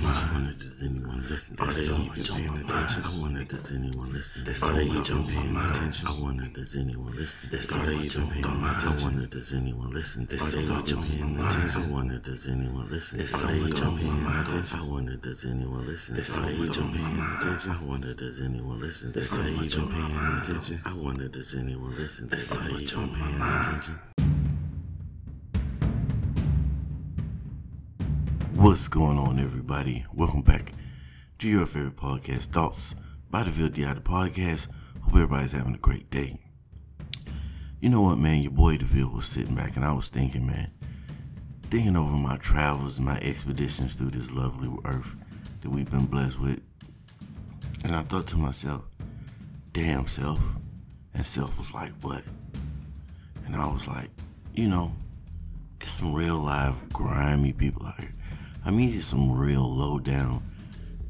I wonder does anyone listen? Are they even paying attention? I wonder does anyone listen? Are they even paying attention? I wonder does anyone listen? Are they even paying attention? I wonder does anyone listen? Are they even paying attention? I wonder does anyone listen? Are they even paying attention? I wonder does anyone listen? Are they even paying attention? I wonder does anyone listen? Are they even paying attention? I wonder does anyone listen? Are they even paying attention? What's going on, everybody? Welcome back to your favorite podcast, Thoughts by the DeVille the Podcast. Hope everybody's having a great day. You know what, man? Your boy DeVille was sitting back and I was thinking, man, thinking over my travels, my expeditions through this lovely earth that we've been blessed with. And I thought to myself, damn, self. And self was like, what? And I was like, you know, there's some real live grimy people out here. I mean, it's some real low down,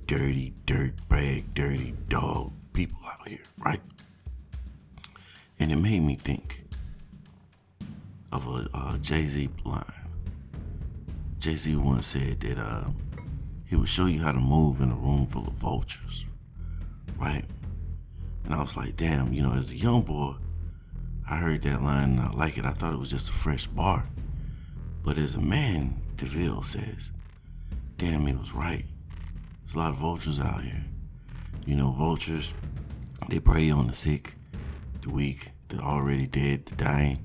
dirty, dirt bag, dirty dog people out here, right? And it made me think of a, a Jay Z line. Jay Z once said that uh, he would show you how to move in a room full of vultures, right? And I was like, damn, you know, as a young boy, I heard that line and I like it. I thought it was just a fresh bar. But as a man, DeVille says, damn, he was right. There's a lot of vultures out here. You know, vultures, they prey on the sick, the weak, the already dead, the dying.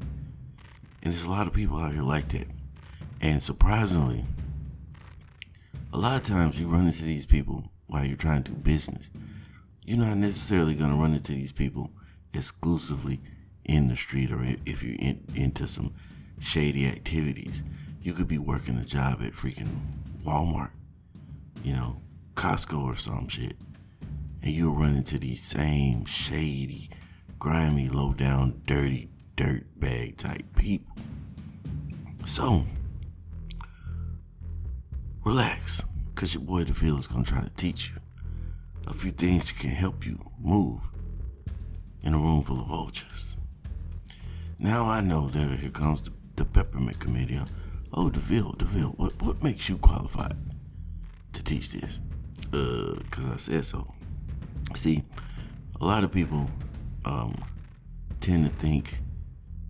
And there's a lot of people out here like that. And surprisingly, a lot of times you run into these people while you're trying to do business. You're not necessarily going to run into these people exclusively in the street or if you're in, into some shady activities. You could be working a job at freaking Walmart, you know, Costco or some shit, and you'll run into these same shady, grimy, low down, dirty, dirt bag type people. So, relax, because your boy DeVille is going to try to teach you a few things that can help you move in a room full of vultures. Now I know that here comes the, the peppermint committee. Oh, DeVille, DeVille, what, what makes you qualified to teach this? Uh, cause I said so. See, a lot of people um, tend to think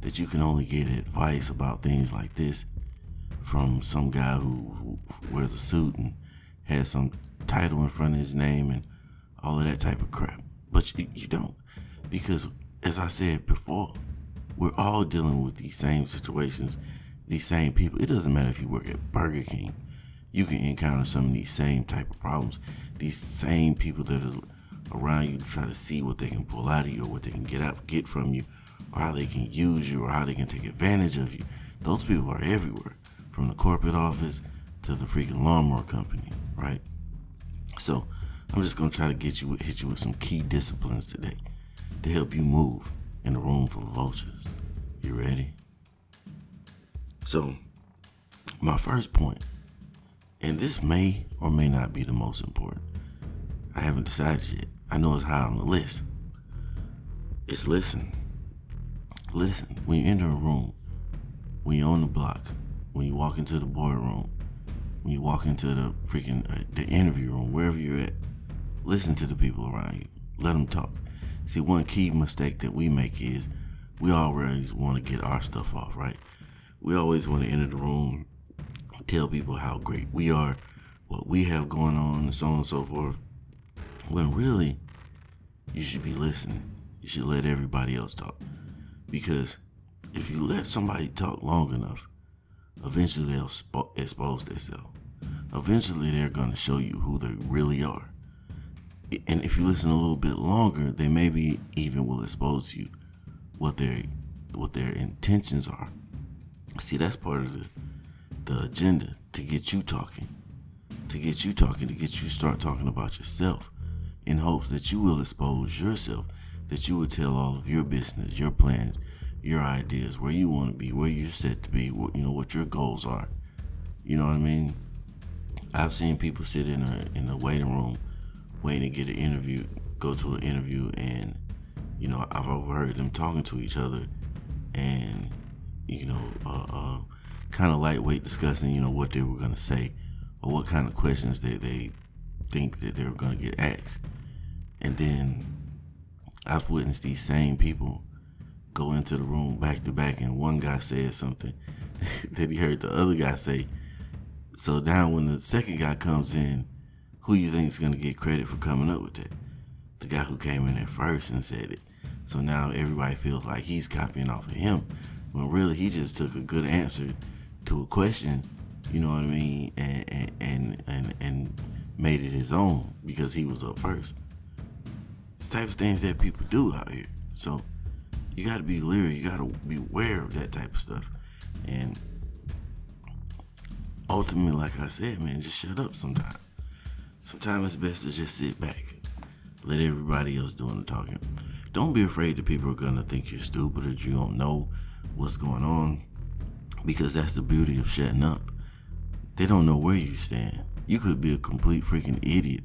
that you can only get advice about things like this from some guy who, who wears a suit and has some title in front of his name and all of that type of crap. But you, you don't. Because, as I said before, we're all dealing with these same situations these same people. It doesn't matter if you work at Burger King, you can encounter some of these same type of problems. These same people that are around you try to see what they can pull out of you or what they can get out get from you or how they can use you or how they can take advantage of you. Those people are everywhere. From the corporate office to the freaking lawnmower company, right? So I'm just gonna try to get you hit you with some key disciplines today to help you move in a room full of vultures. You ready? So, my first point, and this may or may not be the most important. I haven't decided yet. I know it's high on the list. It's listen. Listen. When you enter a room, when you're on the block, when you walk into the boardroom, when you walk into the freaking uh, the interview room, wherever you're at, listen to the people around you. Let them talk. See, one key mistake that we make is we always want to get our stuff off, right? We always want to enter the room, tell people how great we are, what we have going on, and so on and so forth. When really, you should be listening. You should let everybody else talk. Because if you let somebody talk long enough, eventually they'll spo- expose themselves. Eventually, they're going to show you who they really are. And if you listen a little bit longer, they maybe even will expose you what their what their intentions are. See, that's part of the, the agenda to get you talking, to get you talking, to get you start talking about yourself in hopes that you will expose yourself, that you will tell all of your business, your plans, your ideas, where you want to be, where you're set to be, what, you know, what your goals are. You know what I mean? I've seen people sit in a in the waiting room waiting to get an interview, go to an interview, and you know I've overheard them talking to each other, you know, uh, uh, kind of lightweight discussing, you know, what they were gonna say or what kind of questions that they think that they were going to get asked. And then I've witnessed these same people go into the room back to back, and one guy said something that he heard the other guy say. So now, when the second guy comes in, who you think is going to get credit for coming up with that? The guy who came in there first and said it. So now everybody feels like he's copying off of him, when really he just took a good answer to a question, you know what I mean, and and and and, made it his own because he was up first. It's type of things that people do out here. So you got to be leery. You got to be aware of that type of stuff. And ultimately, like I said, man, just shut up sometimes. Sometimes it's best to just sit back, let everybody else doing the talking. Don't be afraid that people are gonna think you're stupid or you don't know what's going on, because that's the beauty of shutting up. They don't know where you stand. You could be a complete freaking idiot,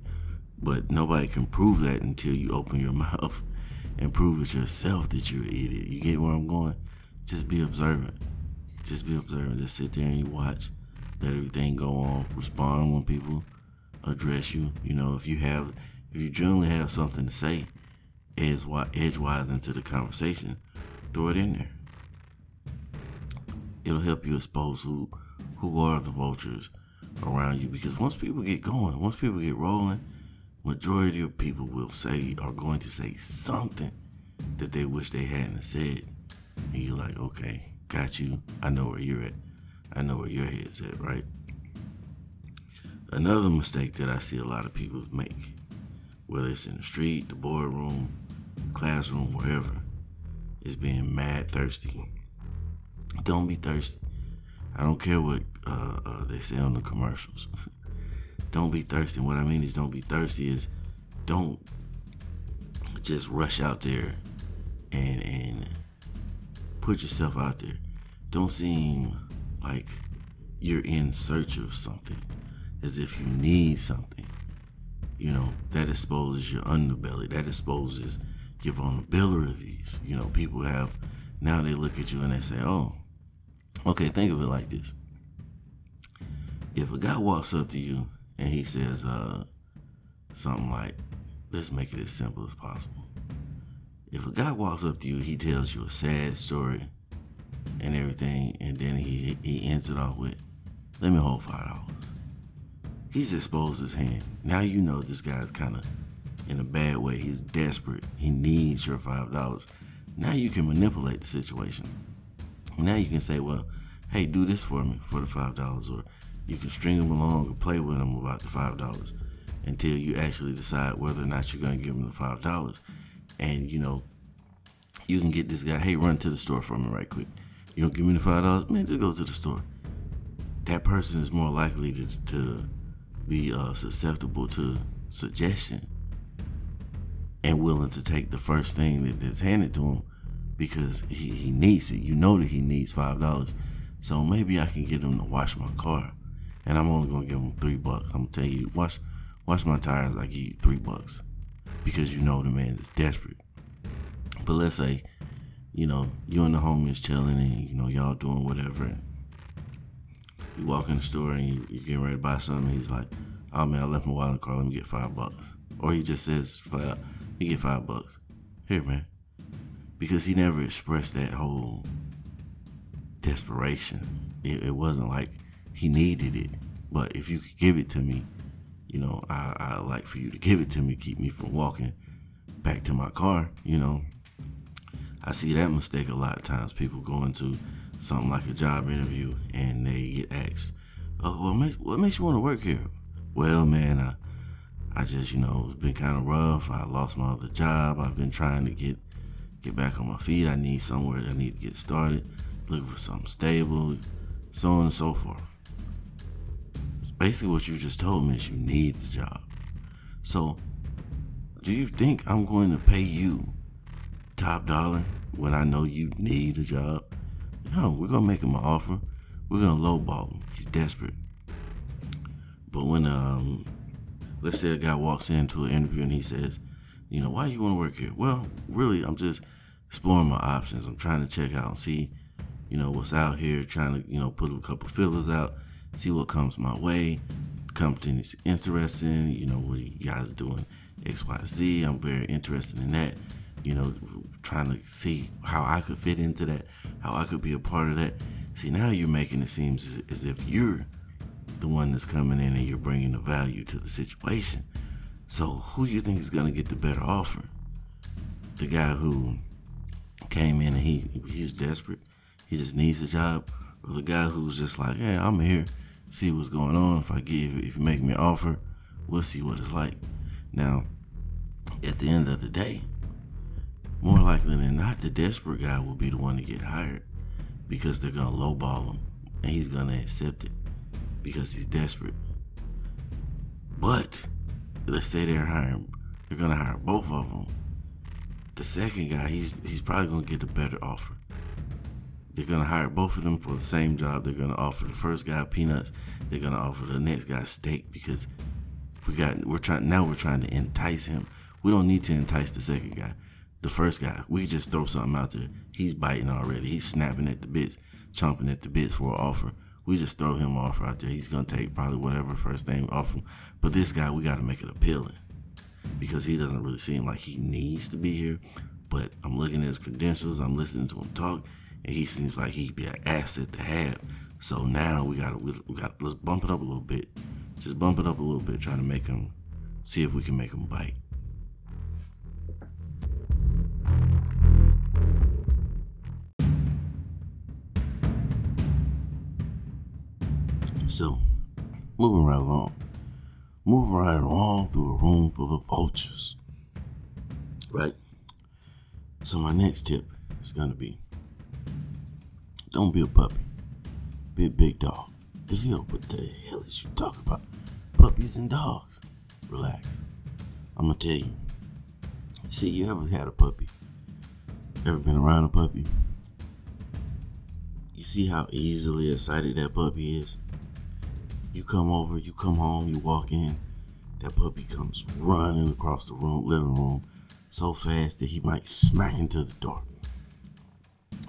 but nobody can prove that until you open your mouth and prove it yourself that you're an idiot. You get where I'm going? Just be observant. Just be observant. Just sit there and you watch. Let everything go on. Respond when people address you. You know, if you have, if you generally have something to say, edgewise, edgewise into the conversation, throw it in there. It'll help you expose who, who are the vultures around you. Because once people get going, once people get rolling, majority of people will say are going to say something that they wish they hadn't said. And you're like, okay, got you. I know where you're at. I know where your head's at, right? Another mistake that I see a lot of people make, whether it's in the street, the boardroom, classroom, wherever, is being mad thirsty. Don't be thirsty. I don't care what uh, uh, they say on the commercials. don't be thirsty. What I mean is, don't be thirsty is don't just rush out there and and put yourself out there. Don't seem like you're in search of something, as if you need something. You know that exposes your underbelly. That exposes your vulnerabilities. You know, people have now they look at you and they say, "Oh, okay." Think of it like this: if a guy walks up to you and he says uh, something like, let's make it as simple as possible. If a guy walks up to you, he tells you a sad story and everything, and then he he ends it off with, "Let me hold five dollars." He's exposed his hand. Now you know this guy's kind of in a bad way. He's desperate. He needs your five dollars. Now you can manipulate the situation. Now you can say, "Well, hey, do this for me for the five dollars," or you can string them along and play with them about the five dollars until you actually decide whether or not you're going to give them the five dollars. And you know, you can get this guy, hey, run to the store for me right quick. You don't give me the five dollars, man, just go to the store. That person is more likely to, to be uh, susceptible to suggestion and willing to take the first thing that is handed to him because he, he needs it. You know that he needs five dollars. So maybe I can get him to wash my car and I'm only gonna give him three bucks. I'm gonna tell you, wash wash my tires. I give you three bucks because you know the man is desperate. But let's say, you know, you and the homies chilling, and you know y'all doing whatever. You walk in the store and you, you getting ready to buy something. he's like, "Oh man, I left my wallet in the car. Let me get five bucks." Or he just says flat out, "You get five bucks." Here, man, because he never expressed that whole desperation. It, it wasn't like he needed it. But if you could give it to me, you know, I I like for you to give it to me, keep me from walking back to my car. You know, I see that mistake a lot of times. People go into something like a job interview and they get asked, "Oh, well, what makes you want to work here?" Well, man, I I just you know it's been kind of rough. I lost my other job. I've been trying to get get back on my feet. I need somewhere. I need to get started. Looking for something stable, so on and so forth basically what you just told me is you need the job. So, do you think I'm going to pay you top dollar when I know you need a job? No, we're gonna make him an offer. We're gonna lowball him. He's desperate. But when um, let's say a guy walks into an interview and he says, you know, why you want to work here? Well, really, I'm just exploring my options. I'm trying to check out and see, you know, what's out here. Trying to, you know, put a couple fillers out see what comes my way. company is interesting. You know, what you guys doing X, Y, Z. I'm very interested in that. You know, trying to see how I could fit into that, how I could be a part of that. See, now you're making it seem as, as if you're the one that's coming in and you're bringing the value to the situation. So, who do you think is going to get the better offer? The guy who came in and he he's desperate, he just needs a job, or the guy who's just like, yeah, I'm here, see what's going on. If I give, if you make me an offer, we'll see what it's like. Now, at the end of the day, more likely than not, the desperate guy will be the one to get hired because they're gonna lowball him and he's gonna accept it because he's desperate. But let's say they're hiring, they're gonna hire both of them. The second guy, he's he's probably gonna get a better offer. They're gonna hire both of them for the same job. They're gonna offer the first guy peanuts. They're gonna offer the next guy steak because we got we're trying now we're trying to entice him. We don't need to entice the second guy. The first guy, we just throw something out there. He's biting already. He's snapping at the bits, chomping at the bits for an offer. We just throw him off out there. He's gonna take probably whatever first name off him. But this guy, we gotta make it appealing because he doesn't really seem like he needs to be here. But I'm looking at his credentials. I'm listening to him talk, and he seems like he'd be an asset to have. So now we gotta we, we got let's bump it up a little bit. Just bump it up a little bit, trying to make him see if we can make him bite. So, moving right along. Moving right along through a room full of vultures. Right? So, my next tip is going to be don't be a puppy, be a big dog. DeVille, what the hell is you talking about? Puppies and dogs. Relax. I'm going to tell you. See, you ever had a puppy? Ever been around a puppy? You see how easily excited that puppy is? You come over, you come home, you walk in, that puppy comes running across the room, living room so fast that he might smack into the door.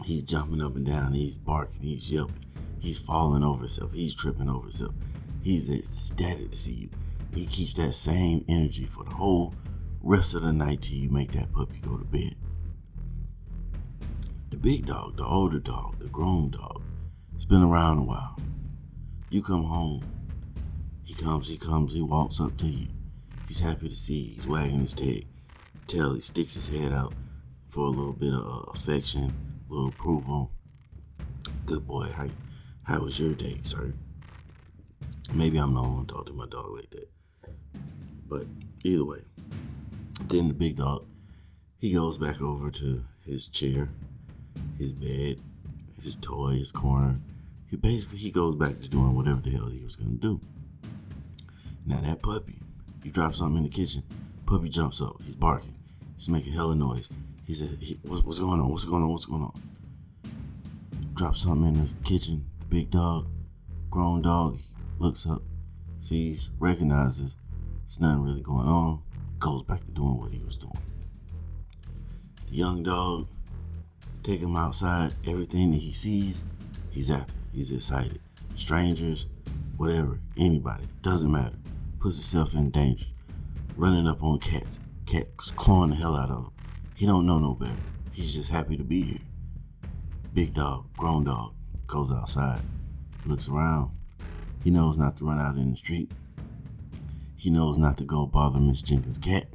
He's jumping up and down, he's barking, he's yelping, he's falling over himself, he's tripping over himself. He's ecstatic to see you. He keeps that same energy for the whole rest of the night till you make that puppy go to bed. The big dog, the older dog, the grown dog, it's been around a while. You come home. He comes, he comes, he walks up to you. He's happy to see you. He's wagging his tail. Tail. He sticks his head out for a little bit of uh, affection, a little approval. Good boy. How, how was your day, sir? Maybe I'm not one talk to my dog like that. But either way, then the big dog, he goes back over to his chair, his bed, his toy, his corner, he basically he goes back to doing whatever the hell he was gonna do. Now that puppy, you drop something in the kitchen, puppy jumps up, he's barking, he's making hella noise. He said, he, what's, what's going on? What's going on? What's going on? Drop something in the kitchen. The big dog, grown dog, looks up, sees, recognizes, it's nothing really going on, goes back to doing what he was doing. The young dog, take him outside, everything that he sees, he's after. He's excited. Strangers, whatever, anybody, doesn't matter. Puts himself in danger. Running up on cats, cats clawing the hell out of him. He don't know no better. He's just happy to be here. Big dog, grown dog, goes outside, looks around. He knows not to run out in the street. He knows not to go bother Miss Jenkins' cat,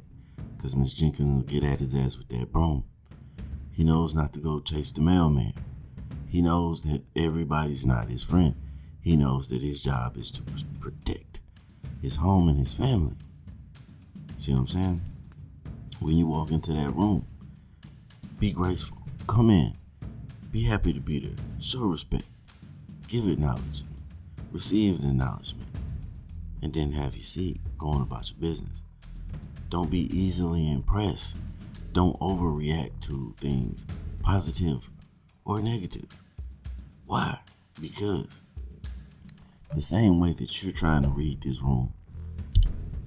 because Miss Jenkins will get at his ass with that broom. He knows not to go chase the mailman, he knows that everybody's not his friend. He knows that his job is to protect his home and his family. See what I'm saying? When you walk into that room, be graceful. Come in. Be happy to be there. Show respect. Give acknowledgement. Receive the acknowledgement. And then have your seat going about your business. Don't be easily impressed. Don't overreact to things, positive or negative. Why? Because the same way that you're trying to read this room,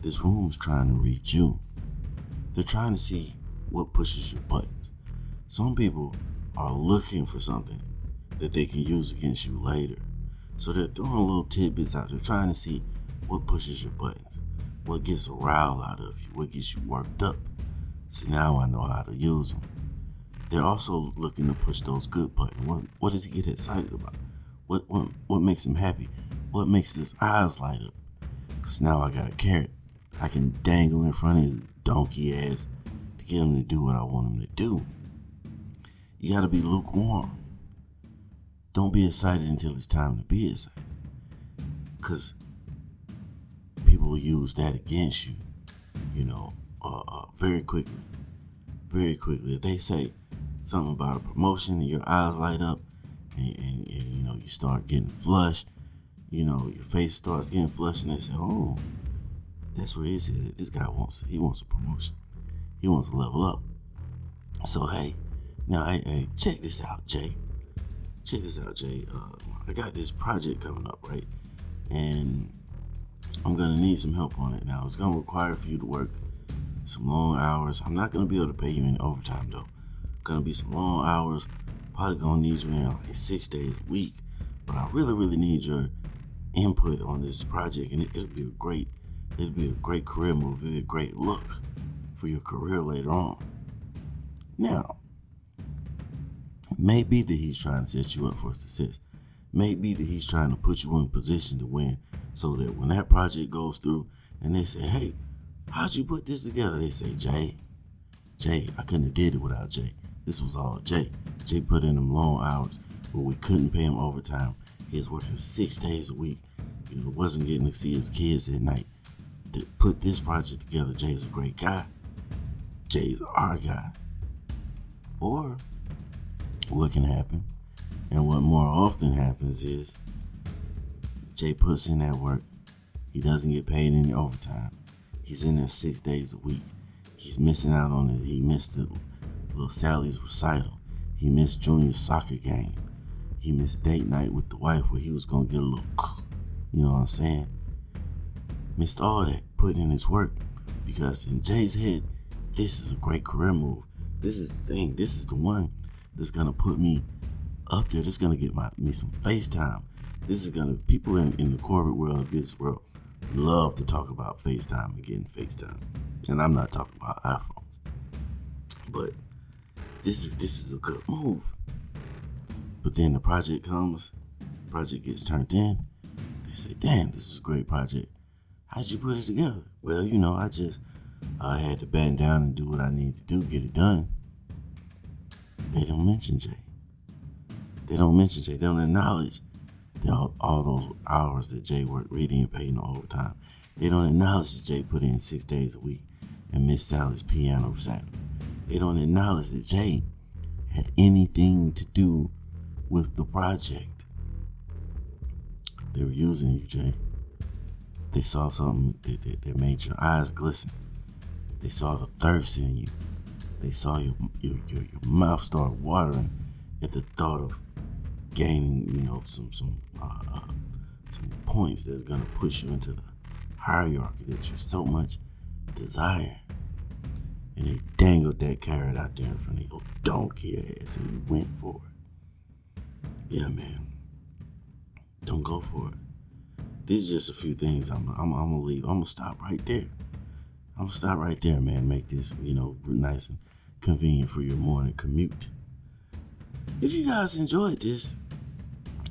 this room is trying to read you. They're trying to see what pushes your buttons. Some people are looking for something that they can use against you later. So they're throwing little tidbits out. They're trying to see What pushes your buttons? What gets a rile out of you? What gets you worked up? So now I know how to use them. They're also looking to push those good buttons. What, what does he get excited about? What, what, what makes him happy? What makes his eyes light up? Because now I got a carrot. I can dangle in front of his donkey ass to get him to do what I want him to do. You got to be lukewarm. Don't be excited until it's time to be excited. Because people use that against you, you know, uh, uh, very quickly. Very quickly. If they say something about a promotion and your eyes light up and, and, and you know, you start getting flushed, you know, your face starts getting flushed and they say, oh, that's where he's at. This guy wants, he wants a promotion. He wants to level up. So, hey, now, hey, hey check this out, Jay. Check this out, Jay. Uh, I got this project coming up, right? And I'm gonna need some help on it. Now, it's gonna require for you to work some long hours. I'm not gonna be able to pay you any overtime though. Gonna be some long hours. Probably gonna need you in like six days a week. But I really, really need your input on this project, and it, will be a great, it'll be a great career move. It'll be a great look for your career later on. Now, maybe that he's trying to set you up for success. Maybe that he's trying to put you in position to win, so that when that project goes through, and they say, "Hey, how'd you put this together?" They say, "Jay, Jay, I couldn't have did it without Jay. This was all Jay. Jay put in them long hours, but we couldn't pay him overtime. He was working six days a week. You know, wasn't getting to see his kids at night. To put this project together, Jay's a great guy. Jay's our guy. Or what can happen, and what more often happens is Jay puts in that work. He doesn't get paid any overtime. He's in there six days a week. He's missing out on it. He missed the little Sally's recital. He missed Junior's soccer game. He missed date night with the wife where he was gonna get a little, you know what I'm saying? Missed all that, putting in his work because in Jay's head, this is a great career move. This is the thing. This is the one that's gonna put me up there. This is gonna get my me some FaceTime. This is gonna people in, in the corporate world, business world, love to talk about FaceTime and getting FaceTime. And I'm not talking about iPhones. But this is this is a good move. But then the project comes, project gets turned in. They say, "Damn, this is a great project. How'd you put it together?" Well, you know, I just I had to bend down and do what I need to do, get it done. They don't mention Jay. They don't mention Jay. They don't acknowledge all, all those hours that Jay worked reading and paying the overtime. They don't acknowledge that Jay put in six days a week and missed Sally's piano recital. They don't acknowledge that Jay had anything to do with the project. They were using you, Jay. They saw something that, that, made your eyes glisten. They saw the thirst in you. They saw your, your, your, your mouth start watering at the thought of gaining, you know, some some uh, uh, some points that's gonna push you into the hierarchy that you so much desire. And they dangled that carrot out there in front of your donkey ass, and you went for it. Yeah, man. Don't go for it. These are just a few things. I'm, I'm, I'm gonna leave. I'm gonna stop right there. I'm gonna stop right there, man. Make this, you know, nice and convenient for your morning commute. If you guys enjoyed this,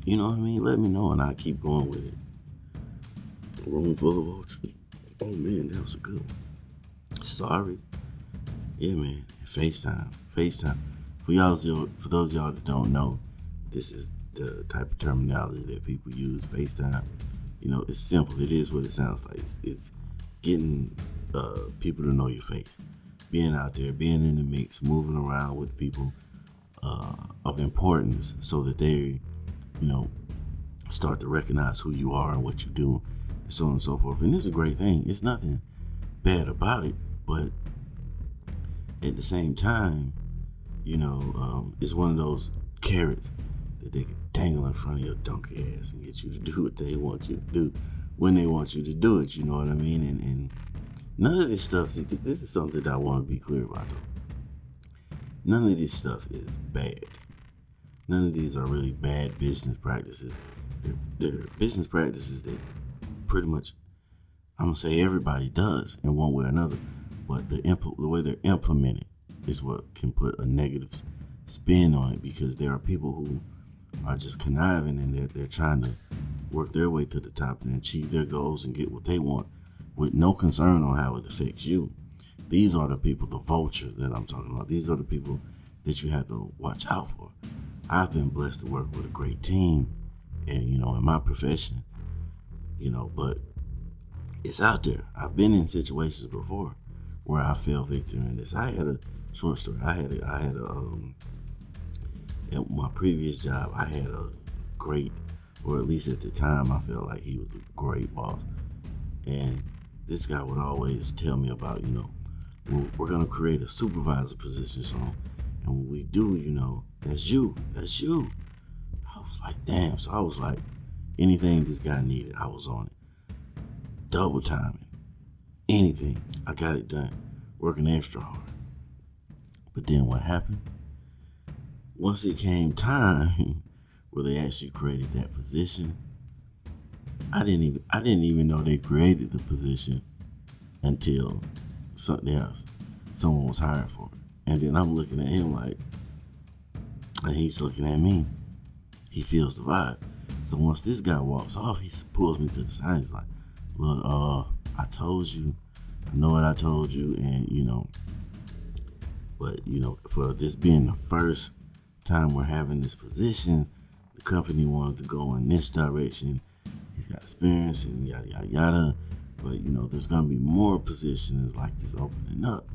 you know what I mean, let me know and I'll keep going with it. Room full of Oh man, that was a good one. Sorry. Yeah, man. FaceTime. FaceTime. For y'all, for those y'all that don't know, this is the type of terminology that people use. FaceTime. You know, it's simple. It is what it sounds like. It's, it's getting uh, people to know your face being out there, being in the mix, moving around with people uh, of importance so that they, you know, start to recognize who you are and what you do, and so on and so forth. And it's a great thing. It's nothing bad about it, but at the same time, you know, um, it's one of those carrots that they can dangle in front of your donkey ass and get you to do what they want you to do when they want you to do it. You know what I mean? And, and None of this stuff, see, this is something that I want to be clear about though. None of this stuff is bad. None of these are really bad business practices. They're, they're business practices that pretty much I'm gonna say everybody does in one way or another, but the impl- the way they're implemented is what can put a negative spin on it because there are people who are just conniving and they're, they're trying to work their way to the top and achieve their goals and get what they want with no concern on how it affects you. These are the people, the vultures that I'm talking about. These are the people that you have to watch out for. I've been blessed to work with a great team and you know in my profession, you know, but it's out there. I've been in situations before where I fell victim in this. I had a short story. I had a, I had a um, at my previous job. I had a great, or at least at the time, I felt like he was a great boss. And this guy would always tell me about, you know, we're, we're gonna create a supervisor position, so and when we do, you know, that's you, that's you. I was like, damn. So I was like, anything this guy needed, I was on it double timing, anything. I got it done, working extra hard. But then what happened? Once it came time where they actually created that position, I didn't even I didn't even know they created the position until something else. Someone was hired for it. And then I'm looking at him like and he's looking at me. He feels the vibe. So once this guy walks off, he pulls me to the side. He's like, look, uh, I told you, I know what I told you, and you know, but you know, for this being the first time we're having this position, the company wanted to go in this direction. He's got experience and yada yada yada. But you know, there's gonna be more positions like this opening up.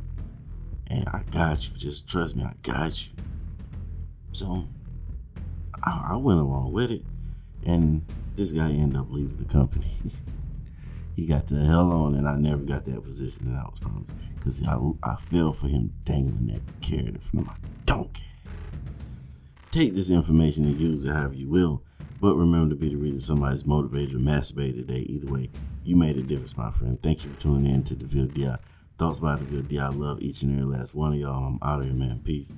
And I got you. Just trust me, I got you. So I, I went along with it. And this guy ended up leaving the company. he got the hell on, and I never got that position that I was promised because I, I fell for him dangling that carrot in front of my donkey. Take this information and use it however you will, but remember to be the reason somebody's motivated to masturbate today. Either way, you made a difference, my friend. Thank you for tuning in to DeVille DI. Thoughts by DeVille DI. I love each and every last one of y'all. I'm out of here, man. Peace.